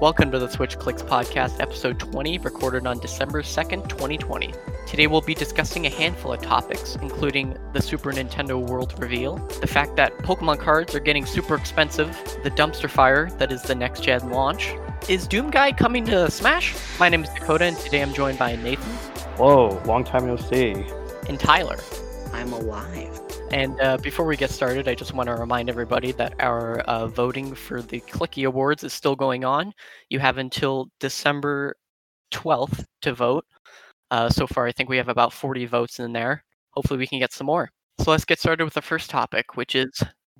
Welcome to the Switch Clicks Podcast, episode 20, recorded on December 2nd, 2020. Today we'll be discussing a handful of topics, including the Super Nintendo World reveal, the fact that Pokemon cards are getting super expensive, the dumpster fire that is the next gen launch. Is Doom Guy coming to Smash? My name is Dakota, and today I'm joined by Nathan. Whoa, long time no see. And Tyler. I'm alive. And uh, before we get started, I just want to remind everybody that our uh, voting for the Clicky Awards is still going on. You have until December 12th to vote. Uh, so far, I think we have about 40 votes in there. Hopefully, we can get some more. So let's get started with the first topic, which is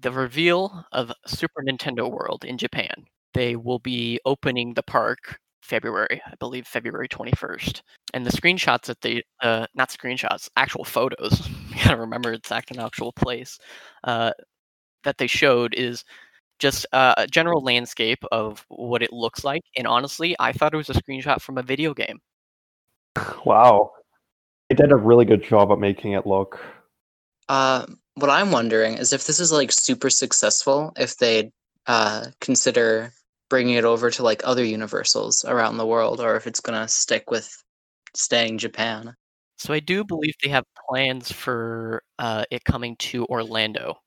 the reveal of Super Nintendo World in Japan. They will be opening the park February, I believe February 21st. And the screenshots that they, uh, not screenshots, actual photos, you gotta remember it's an actual place, uh, that they showed is just uh, a general landscape of what it looks like. And honestly, I thought it was a screenshot from a video game. Wow. They did a really good job at making it look. Uh, what I'm wondering is if this is like super successful, if they uh, consider bringing it over to like other universals around the world or if it's going to stick with staying Japan. So I do believe they have plans for uh, it coming to Orlando.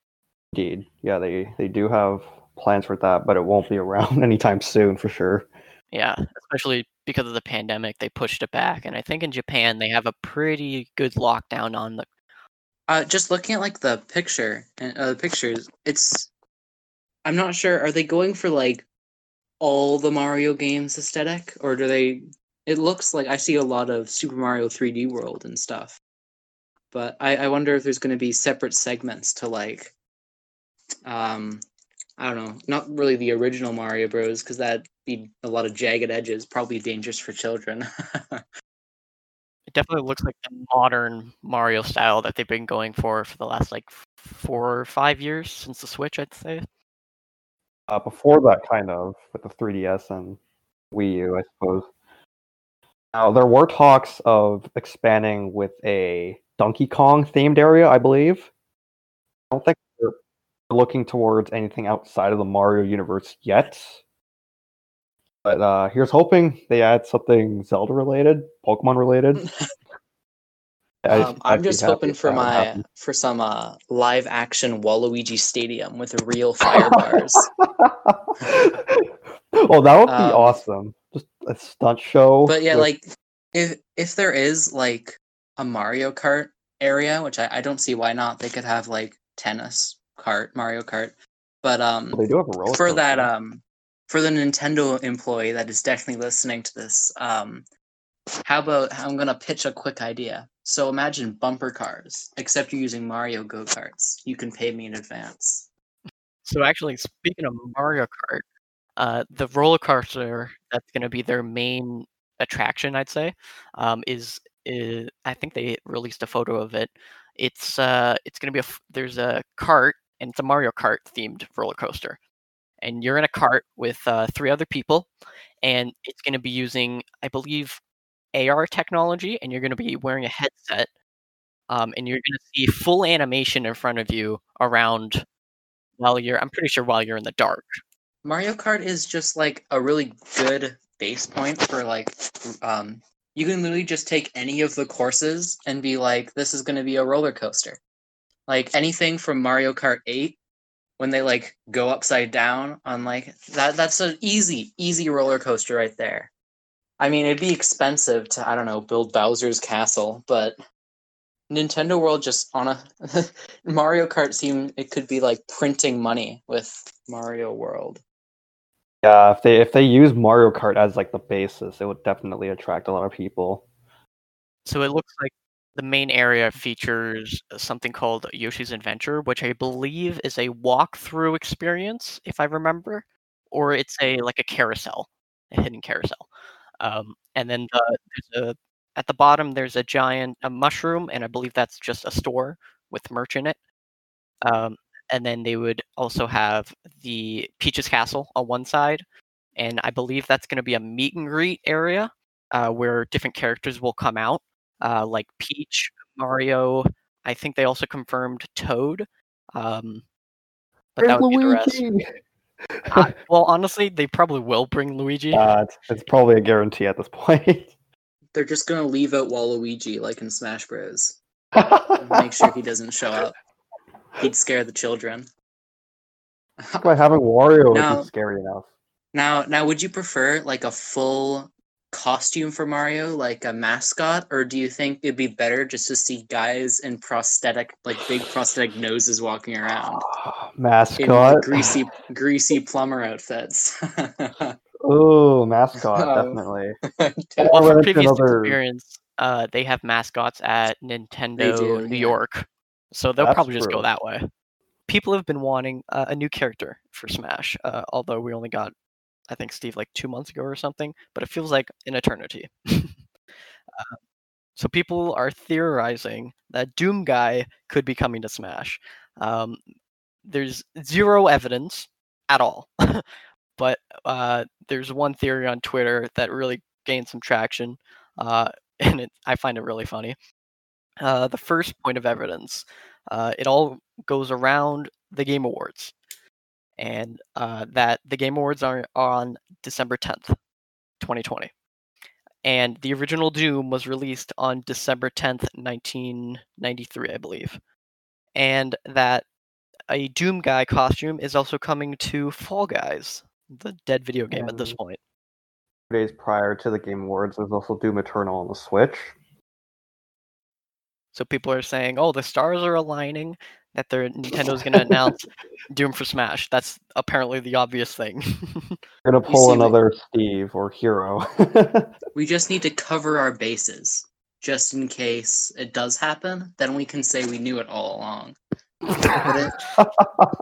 Indeed. Yeah, they, they do have plans for that, but it won't be around anytime soon for sure. Yeah, especially because of the pandemic, they pushed it back. And I think in Japan, they have a pretty good lockdown on the. Uh, just looking at like the picture and uh, the pictures, it's. I'm not sure. Are they going for like all the Mario games aesthetic, or do they? It looks like I see a lot of Super Mario 3D World and stuff, but I, I wonder if there's going to be separate segments to like, um, I don't know, not really the original Mario Bros. because that'd be a lot of jagged edges, probably dangerous for children. it definitely looks like the modern Mario style that they've been going for for the last like four or five years since the Switch, I'd say. Uh, before that, kind of with the 3DS and Wii U, I suppose. Now there were talks of expanding with a Donkey Kong themed area, I believe. I don't think they're looking towards anything outside of the Mario universe yet. But uh, here's hoping they add something Zelda related, Pokemon related. Um, I'm just hoping for my happen. for some uh, live action Waluigi Stadium with real fire bars. well, that would be um, awesome. Just a stunt show. But yeah, with... like if if there is like a Mario Kart area, which I, I don't see why not, they could have like tennis kart, Mario Kart. But um, well, they do have a roller for that um for the Nintendo employee that is definitely listening to this. Um, how about I'm gonna pitch a quick idea. So imagine bumper cars, except you're using Mario go karts. You can pay me in advance. So actually, speaking of Mario Kart, uh, the roller coaster that's going to be their main attraction, I'd say, um, is, is I think they released a photo of it. It's uh, it's going to be a there's a cart and it's a Mario Kart themed roller coaster, and you're in a cart with uh, three other people, and it's going to be using I believe AR technology, and you're going to be wearing a headset, um, and you're going to see full animation in front of you around while you're. I'm pretty sure while you're in the dark. Mario Kart is just like a really good base point for like um, you can literally just take any of the courses and be like, this is going to be a roller coaster. Like anything from Mario Kart 8 when they like go upside down on like that that's an easy easy roller coaster right there I mean, it'd be expensive to I don't know build Bowser's castle, but Nintendo World just on a Mario Kart seem it could be like printing money with Mario World. Yeah, if they if they use Mario Kart as like the basis, it would definitely attract a lot of people. So it looks like the main area features something called Yoshi's Adventure, which I believe is a walkthrough experience, if I remember, or it's a like a carousel, a hidden carousel. Um, and then the, there's a at the bottom there's a giant a mushroom, and I believe that's just a store with merch in it. Um, and then they would also have the Peach's Castle on one side, and I believe that's going to be a meet and greet area uh, where different characters will come out, uh, like Peach, Mario. I think they also confirmed Toad. Um, but that would be the rest. I- well, honestly, they probably will bring Luigi. Uh, it's, it's probably a guarantee at this point. They're just gonna leave out Waluigi like in Smash Bros. Make sure he doesn't show up. He'd scare the children. By having Wario Now- isn't scary enough. Now, now, would you prefer like a full costume for Mario, like a mascot, or do you think it'd be better just to see guys in prosthetic, like big prosthetic noses walking around in Mascot. greasy, greasy plumber outfits? Oh, mascot, Oh. definitely. well, Or from previous another- experience, uh, they have mascots at Nintendo do, New yeah. York, so they'll That's probably just go that way. People have been wanting uh, a new character for Smash, uh, although we only got, I think, Steve like two months ago or something, but it feels like an eternity. uh, so people are theorizing that Doom Guy could be coming to Smash. Um, there's zero evidence at all, but uh, there's one theory on Twitter that really gained some traction, uh, and it, I find it really funny. Uh, the first point of evidence, uh, it all goes around the Game Awards, and uh, that the Game Awards are on December 10th, 2020. And the original Doom was released on December 10th, 1993, I believe. And that a Doom Guy costume is also coming to Fall Guys, the dead video game at this And- point. Days prior to the Game Awards, there's also Doom Eternal on the Switch. So people are saying, "Oh, the stars are aligning that their Nintendo's going to announce Doom for Smash." That's apparently the obvious thing. We're gonna pull see the- another Steve or Hero. we just need to cover our bases, just in case it does happen. Then we can say we knew it all along. But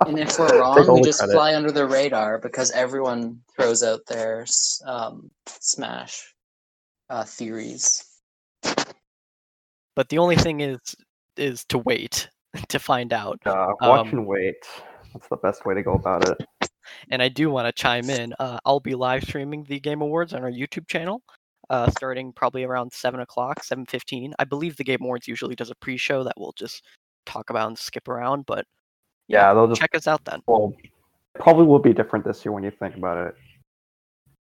and if we're wrong, we just credit. fly under the radar because everyone throws out their um, Smash uh, theories. But the only thing is is to wait to find out. uh, watch Um, and wait. That's the best way to go about it. And I do want to chime in. Uh, I'll be live streaming the Game Awards on our YouTube channel, uh, starting probably around seven o'clock, seven fifteen. I believe the Game Awards usually does a pre-show that we'll just talk about and skip around. But Yeah, they'll just check us out then. well, probably will be different this year when you think about it.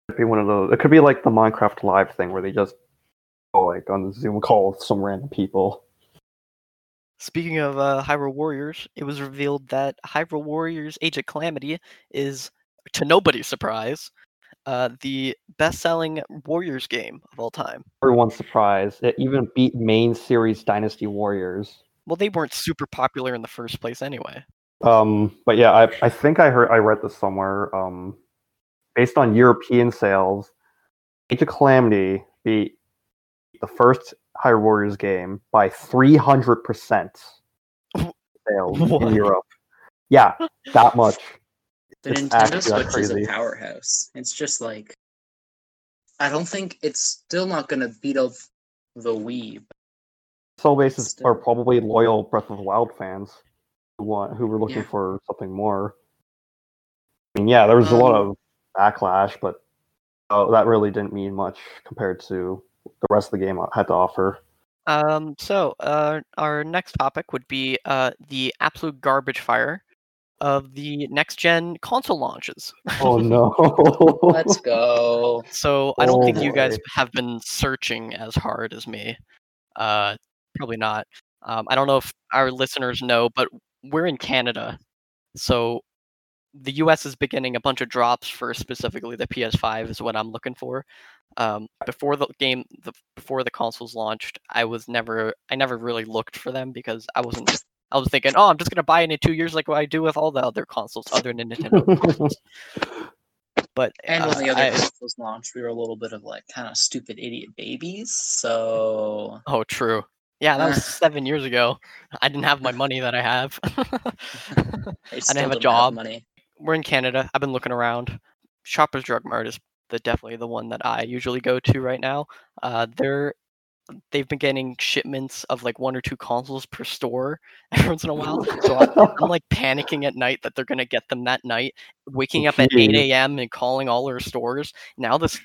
It'd be one of those. It could be like the Minecraft Live thing where they just like on the Zoom call with some random people. Speaking of uh, Hyrule Warriors, it was revealed that Hyrule Warriors Age of Calamity is, to nobody's surprise, uh, the best-selling Warriors game of all time. Everyone's surprised. It even beat main series Dynasty Warriors. Well, they weren't super popular in the first place anyway. Um, but yeah, I I think I heard I read this somewhere. Um, based on European sales, Age of Calamity beat the first Hyrule Warriors game by three hundred percent sales What? in Europe. Yeah, that much. The It's Nintendo actually that Switch is a powerhouse. It's just like I don't think it's still not gonna beat up the Wii. Soul bases Still. are probably loyal Breath of the Wild fans who want who were looking Yeah. for something more. I mean, yeah, there was a lot Um, of backlash, but uh, that really didn't mean much compared to the rest of the game had to offer. Um, so uh, our next topic would be uh, the absolute garbage fire of the next-gen console launches. Oh no! Let's go. So I don't Oh, think you guys have been searching as hard as me. Uh, probably not. Um, I don't know if our listeners know, but we're in Canada, so the U.S. is beginning a bunch of drops for specifically the PS5 is what I'm looking for. Um, before the game, the, before the consoles launched, I was never, I never really looked for them because I wasn't. I was thinking, oh, I'm just gonna buy it in two years, like what I do with all the other consoles other than Nintendo. consoles. But And uh, when the other I- consoles launched, we were a little bit of like kind of stupid idiot babies. So Oh, true. Yeah, that was seven years ago. I didn't have my money that I have. I, didn't have a job. money. We're in Canada. I've been looking around. Shoppers Drug Mart is the definitely the one that I usually go to right now. Uh, they're they've been getting shipments of like one or two consoles per store every once in a while. So I'm, I'm like panicking at night that they're gonna get them that night. Waking up at 8 a.m. and calling all our stores. Now this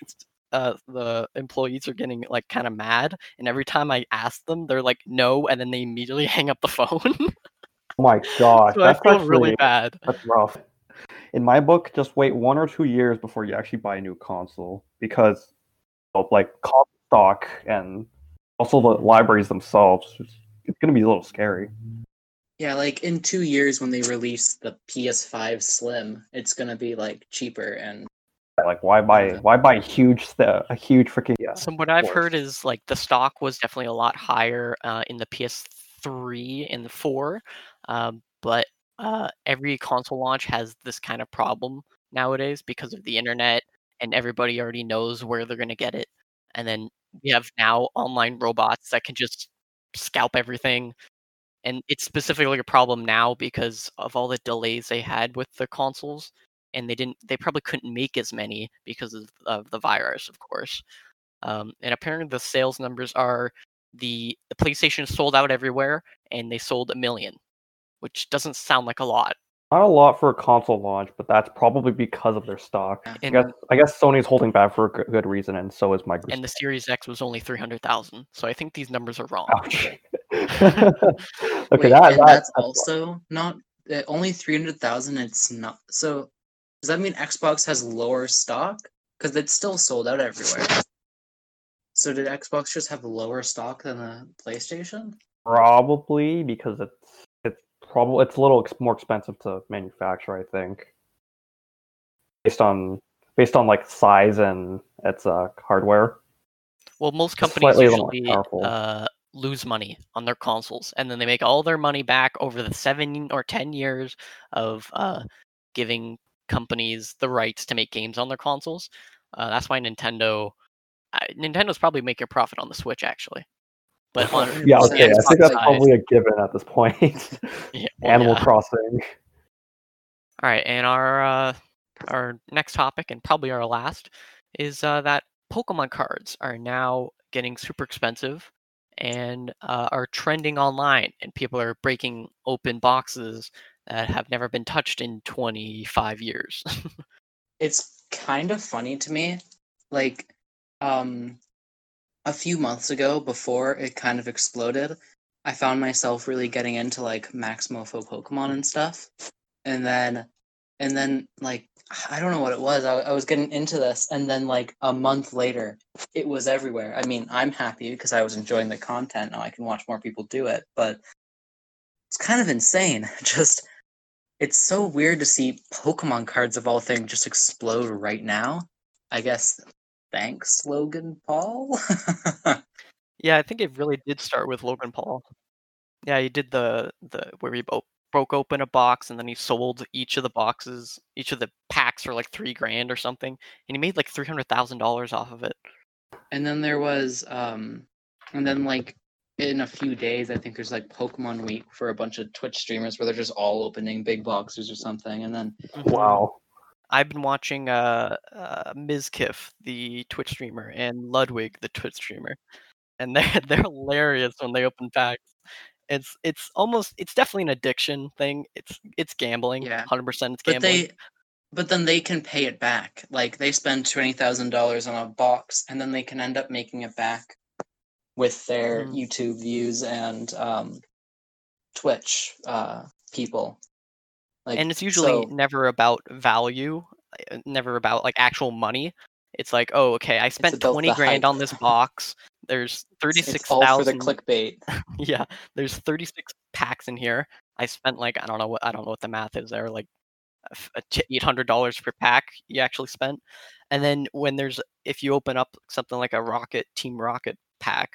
uh, the employees are getting like kind of mad, and every time I ask them, they're like no, and then they immediately hang up the phone. oh my gosh, so I that's feel actually really bad. that's rough. In my book, just wait one or two years before you actually buy a new console because of like console stock and also the libraries themselves. It's, it's going to be a little scary. Yeah, like in two years when they release the PS5 Slim, it's gonna be like cheaper and Like, why buy why buy a huge st- a huge freaking yeah? So what I've heard is like the stock was definitely a lot higher uh, in the PS3 and the 4, um, but uh, every console launch has this kind of problem nowadays because of the internet and everybody already knows where they're going to get it. And then we have now online robots that can just scalp everything. And it's specifically a problem now because of all the delays they had with the consoles and they didn't they probably couldn't make as many because of, of the virus of course um, and apparently the sales numbers are the, the playstation sold out everywhere and they sold a million which doesn't sound like a lot Not a lot for a console launch, but that's probably because of their stock. Yeah. I guess I guess Sony's holding back for a good reason, and so is Microsoft. and the series x was only 300000 so i think these numbers are wrong Ouch. okay, Wait, that, that- that's why. also not uh, only three hundred thousand. It's not. So does that mean Xbox has lower stock? Because it's still sold out everywhere. So did Xbox just have lower stock than the PlayStation? probably because it's it's probably it's a little ex- more expensive to manufacture. I think based on based on like size and its uh hardware. well most companies slightly a little more usually uh, lose money on their consoles and then they make all their money back over the seven or ten years of uh, giving companies the rights to make games on their consoles uh, that's why nintendo uh, nintendo's probably making a profit on the switch actually but Yeah, So okay. I think that's side- probably a given at this point. yeah, well, Animal yeah. Crossing. All right, and our uh, our next topic, and probably our last, is uh, that Pokemon cards are now getting super expensive and uh, are trending online, and people are breaking open boxes that have never been touched in 25 years. It's kind of funny to me. Like, um, a few months ago, before it kind of exploded, I found myself really getting into like MaxMoeFoe Pokemon and stuff. And then, and then, like, I don't know what it was. I, I was getting into this, and then, like, a month later, it was everywhere. I mean, I'm happy because I was enjoying the content. Now I can watch more people do it, but it's kind of insane. Just, it's so weird to see Pokemon cards of all things just explode right now. I guess thanks, Logan Paul. yeah, I think it really did start with Logan Paul. Yeah, he did the the where he bo- broke open a box and then he sold each of the boxes, each of the packs for like three grand or something, and he made like three hundred thousand dollars off of it. and then there was, um, and then like in a few days, I think there's like Pokemon Week for a bunch of Twitch streamers where they're just all opening big boxes or something, and then. Wow. I've been watching uh, uh Mizkif, the Twitch streamer, and Ludwig, the Twitch streamer, and they're they're hilarious when they open packs. It's it's almost it's definitely an addiction thing. It's it's gambling. Yeah. hundred percent. It's gambling. but they, but then they can pay it back. Like they spend twenty thousand dollars on a box, and then they can end up making it back with their Mhm. YouTube views and um, Twitch uh, people. Like, and it's usually so- never about value, uh, never about like actual money. It's like, oh, okay, I spent twenty grand hype. on this box. There's thirty it's all for the clickbait. yeah, there's 36 packs in here. I spent like I don't know what I don't know what the math is there, like eight hundred dollars per pack you actually spent. And then when there's if you open up something like a Rocket Team Rocket pack,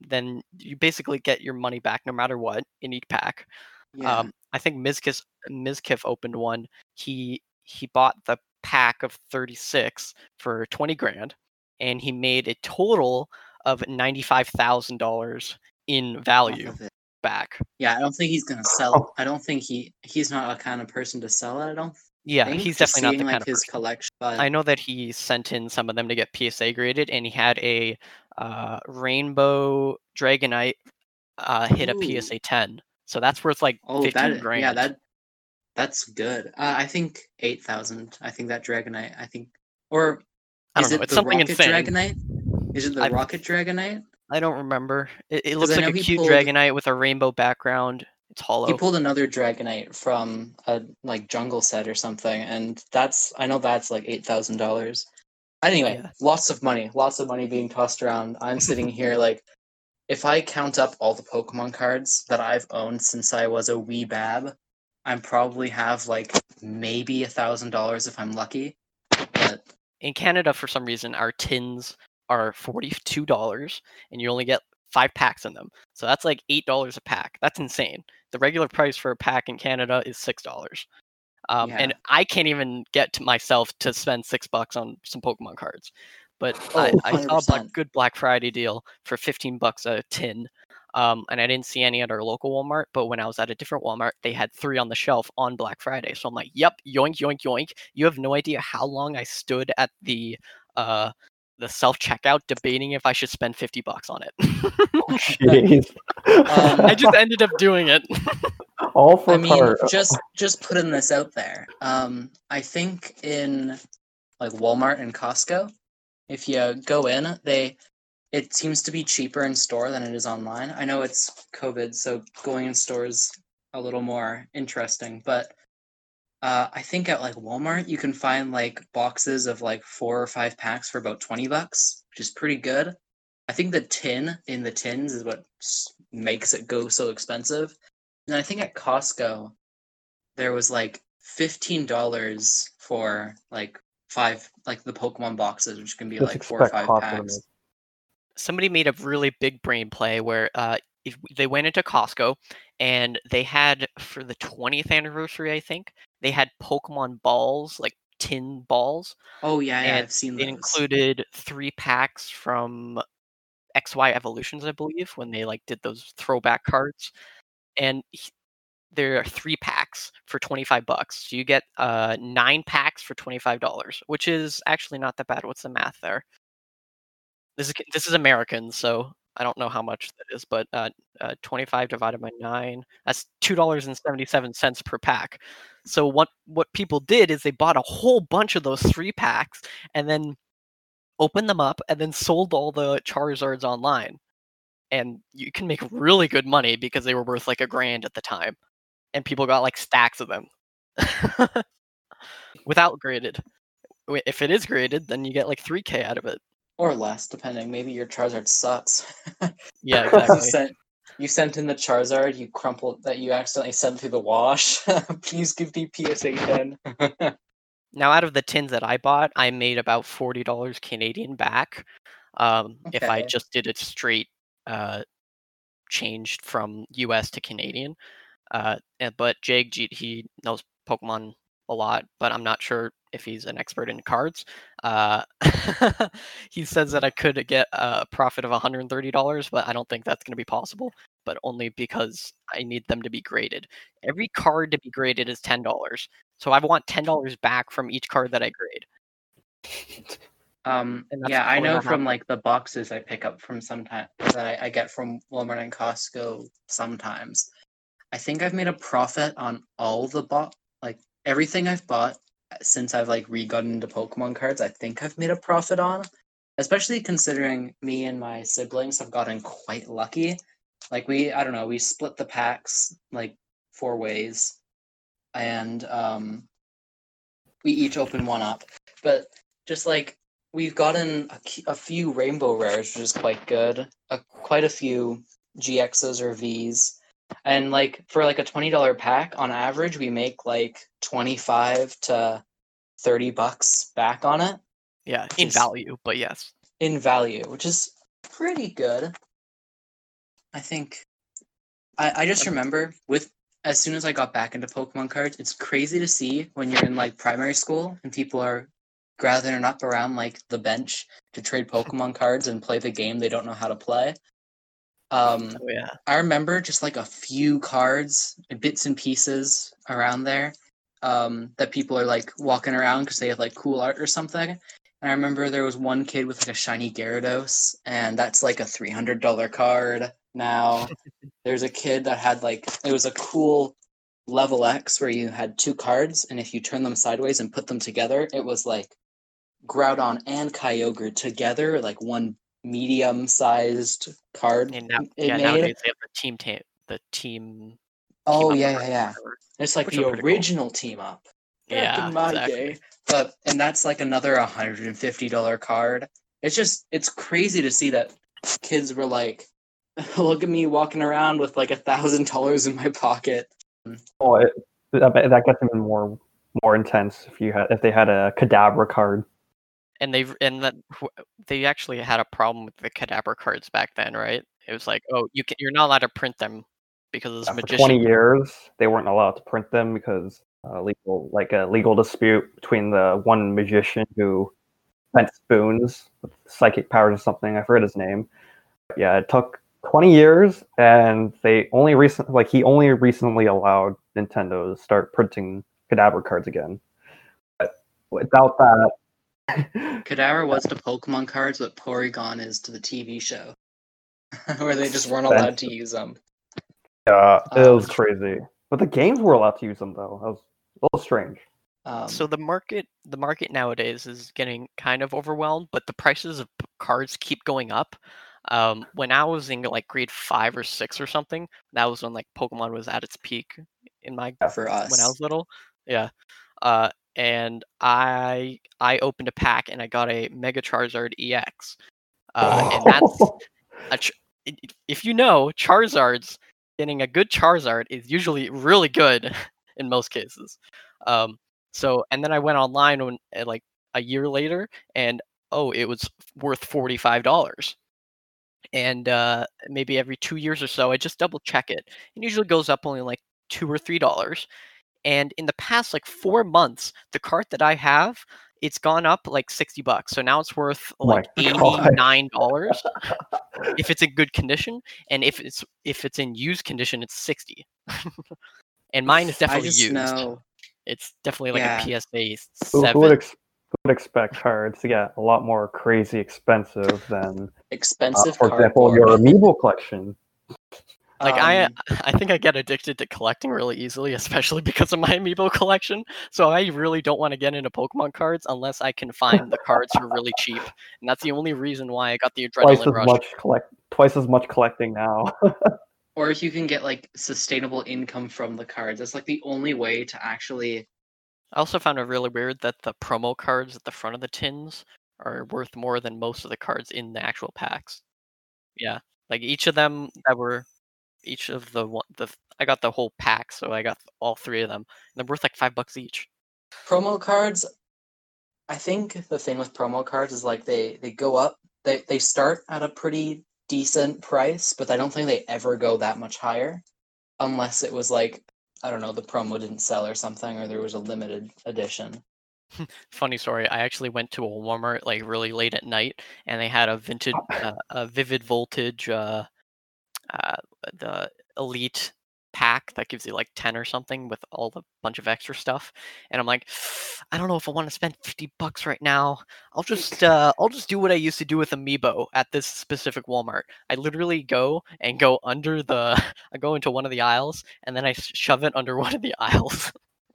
then you basically get your money back no matter what in each pack. Yeah. Um, I think Mizkif Mizkif opened one. He he bought the pack of 36 for 20 grand, and he made a total of $95,000 in value back. Yeah, I don't think he's gonna sell. Oh. I don't think he he's not a kind of person to sell it. I don't Yeah, think. he's just definitely not the seeing, kind like of his person. collection. But I know that he sent in some of them to get PSA graded, and he had a uh, Rainbow Dragonite uh, hit a PSA 10. So that's worth like oh, 15 that grand. yeah that that's good. Uh, I think eight thousand. I think that Dragonite. I think or I is don't know. it It's the something Rocket insane. Dragonite? Is it the I've- Rocket Dragonite? I don't remember. It, it looks like a cute pulled- Dragonite with a rainbow background, It's hollow. He pulled another Dragonite from a like jungle set or something, and that's I know that's like eight thousand dollars. Anyway, Yeah. lots of money, lots of money being tossed around. I'm sitting here like, if I count up all the Pokemon cards that I've owned since I was a wee bab, I probably have like maybe a thousand dollars if I'm lucky. But in Canada, for some reason, our tins are forty-two dollars, and you only get five packs in them. So that's like eight dollars a pack. That's insane. The regular price for a pack in Canada is six dollars. Um, And I can't even get to myself to spend six bucks on some Pokemon cards. But I, Oh, I saw a good Black Friday deal for fifteen bucks a tin. Um, and I didn't see any at our local Walmart, but when I was at a different Walmart, they had three on the shelf on Black Friday. So I'm like, "Yep, yoink, yoink, yoink." You have no idea how long I stood at the uh, the self checkout debating if I should spend fifty bucks on it. Jeez. Um, I just ended up doing it. all for I mean, card. just just putting this out there. Um, I think in like Walmart and Costco, if you go in, they it seems to be cheaper in store than it is online. I know it's COVID, so going in stores a little more interesting, but uh, I think at like Walmart you can find like boxes of like four or five packs for about twenty bucks, which is pretty good. I think the tin in the tins is what makes it go so expensive. And I think at Costco, there was like fifteen dollars for like five, like the Pokemon boxes, which can be Just like four or five packs. Somebody made a really big brain play where uh, if they went into Costco and they had for the 20th anniversary, I think they had Pokemon balls, like tin balls. Oh yeah, yeah, I've seen It those. included three packs from XY Evolutions, I believe, when they like did those throwback cards. And h- there are three packs for 25 bucks. So you get uh nine packs for $25, which is actually not that bad. What's the math there? This is this is American, so I don't know how much that is, but uh, uh 25 divided by 9, that's $2.77 per pack. So what what people did is they bought a whole bunch of those three packs and then opened them up and then sold all the Charizards online. And you can make really good money because they were worth like a grand at the time. And people got like stacks of them. Without graded. If it is graded, then you get like 3k out of it. Or less, depending. Maybe your Charizard sucks. Yeah, you exactly. sent you sent in the Charizard, you crumpled that you accidentally sent through the wash. Please give me PSA ten. Now, out of the tins that I bought, I made about forty dollars Canadian back. Um, If I just did it straight, uh, changed from U.S. to Canadian. Uh, but Jake, he knows Pokemon a lot, but I'm not sure if he's an expert in cards. Uh, he says that I could get a profit of $130, but I don't think that's going to be possible. But only because I need them to be graded. Every card to be graded is ten dollars. So I want ten dollars back from each card that I grade. Um, yeah, I know from like the boxes I pick up from sometimes that I, I get from Walmart and Costco sometimes. I think I've made a profit on all the bot like everything I've bought since I've like re-gotten into Pokemon cards. I think I've made a profit on, especially considering me and my siblings have gotten quite lucky. Like we, I don't know, we split the packs like four ways, and um, we each open one up. But just like we've gotten a, a few rainbow rares, which is quite good. A, quite a few GXs or Vs, and like for like a twenty dollar pack, on average, we make like twenty five to thirty bucks back on it Yeah, in value, but yes. in value, which is pretty good. I think. I I just remember with as soon as I got back into Pokemon cards, it's crazy to see when you're in like primary school and people are gathering up around like the bench to trade Pokemon cards and play the game they don't know how to play. Um, Oh yeah. I remember just like a few cards, bits and pieces around there um, that people are like walking around because they have like cool art or something. And I remember there was one kid with like a shiny Gyarados, and that's like a three hundred dollar card now. There's a kid that had like it was a cool level X where you had two cards, and if you turn them sideways and put them together, it was like Groudon and Kyogre together, like one medium sized card. And now, it yeah, made. nowadays they have the team ta- the team Oh Up yeah, yeah, yeah. It's like the are pretty cool. original team up. Back Yeah, in my exactly. day. But and that's like another hundred and fifty dollar card. It's just it's crazy to see that kids were like, look at me walking around with like a thousand dollars in my pocket. Oh, it, that that gets even more more intense if you had if they had a Kadabra card. And they've and that they actually had a problem with the Kadabra cards back then, right? It was like, oh, you can you're not allowed to print them because this Yeah, for magician. 20 years, they weren't allowed to print them because uh, legal, like a legal dispute between the one magician who spent spoons with psychic powers or something. I forget his name. Yeah, it took 20 years, and they only recent like he only recently allowed Nintendo to start printing Kadabra cards again. But without that, Kadabra was to Pokemon cards what Porygon is to the TV show. Where they just weren't allowed to use them. yeah, it was Um, crazy. But the games were allowed to use them though. That was a little strange. Um, So the market the market nowadays is getting kind of overwhelmed, but the prices of cards keep going up. Um, when I was in like grade five or six or something, that was when like Pokemon was at its peak in my for us. when I was little. Yeah. Uh, and I I opened a pack and I got a Mega Charizard EX. Uh, and that's a ch- i- i- if you know Charizards, getting a good Charizard is usually really good in most cases. Um, so and then I went online when uh, like a year later, and oh, it was worth forty five dollars. And uh, maybe every two years or so, I just double check it. It usually goes up only like two or three dollars. And in the past like four months, the cart that I have, it's gone up like sixty bucks. So now it's worth Oh like eighty God. nine dollars if it's in good condition, and if it's if it's in used condition, it's sixty. and mine is I definitely just used. know. It's definitely like Yeah. a PSA Who, seven. who would ex- who would expect cards to get a lot more crazy expensive than, uh, Expensive for example, your cardboard. amiibo collection? Like I, Um, I think I get addicted to collecting really easily, especially because of my amiibo collection. So I really don't want to get into Pokemon cards unless I can find the cards for really cheap, and that's the only reason why I got the adrenaline Twice adrenaline as rush. much collect, twice as much collecting now. or if you can get like sustainable income from the cards. That's like the only way to actually I also found it really weird that the promo cards at the front of the tins are worth more than most of the cards in the actual packs. Yeah, like each of them that were each of the one the I got the whole pack, so I got all three of them. And they're worth like five bucks each. promo cards i think the thing with promo cards is like they they go up they they start at a pretty decent price but i don't think they ever go that much higher unless it was like i don't know the promo didn't sell or something or there was a limited edition Funny story. I actually went to a Walmart like really late at night, and they had a vintage, uh, a Vivid Voltage, uh, uh, the Elite pack that gives you like ten or something with all the bunch of extra stuff. And I'm like, I don't know if I want to spend fifty bucks right now. I'll just, uh, I'll just do what I used to do with Amiibo at this specific Walmart. I literally go and go under the, I go into one of the aisles, and then i shove it under one of the aisles.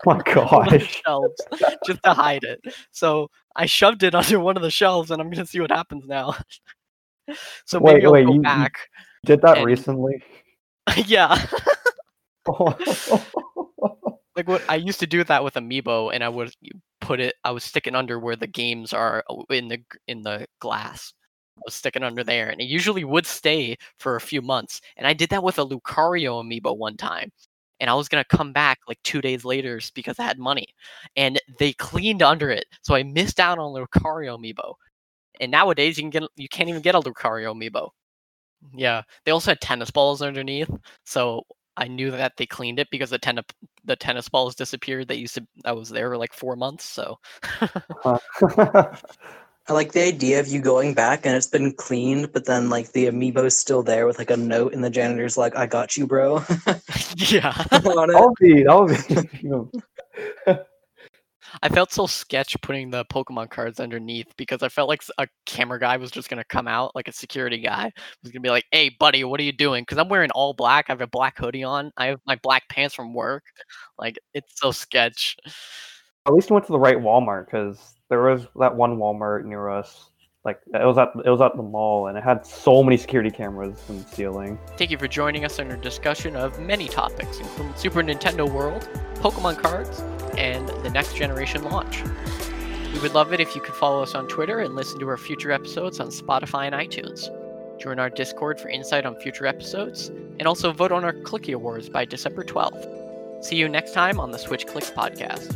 oh my one of the gosh. shelves just to hide it. So I shoved it under one of the shelves, and I'm gonna see what happens now. so Wait, maybe I'll wait, go you- back. Did that And- recently? yeah, like what I used to do that with Amiibo, and I would put it. I was sticking under where the games are uh, in the in the glass. I was sticking under there, and it usually would stay for a few months. And I did that with a Lucario amiibo one time, and I was gonna come back like two days later because I had money, and they cleaned under it, so I missed out on Lucario amiibo. And nowadays you can get you can't even get a Lucario amiibo. Yeah, they also had tennis balls underneath, so I knew that they cleaned it because the tennis the tennis balls disappeared. That used to I was there for like four months. So i like the idea of you going back and it's been cleaned but then like the amiibo's still there with like a note and the janitor's like i got you bro yeah. on it. that would be that would be you know, I felt so sketch putting the Pokemon cards underneath because I felt like a camera guy was just gonna come out, like a security guy, was gonna be like, "Hey, buddy, what are you doing?" Because I'm wearing all black. I have a black hoodie on. I have my black pants from work. Like it's so sketch. at least went to the right Walmart because there was that one Walmart near us Like it was at it was at the mall, and it had so many security cameras in the ceiling. Thank you for joining us in our discussion of many topics, including Super Nintendo World, Pokemon cards, and the next generation launch. We would love it if you could follow us on Twitter and listen to our future episodes on Spotify and iTunes. Join our Discord for insight on future episodes, and also vote on our Clicky Awards by December 12th. See you next time on the Switch Clicks podcast.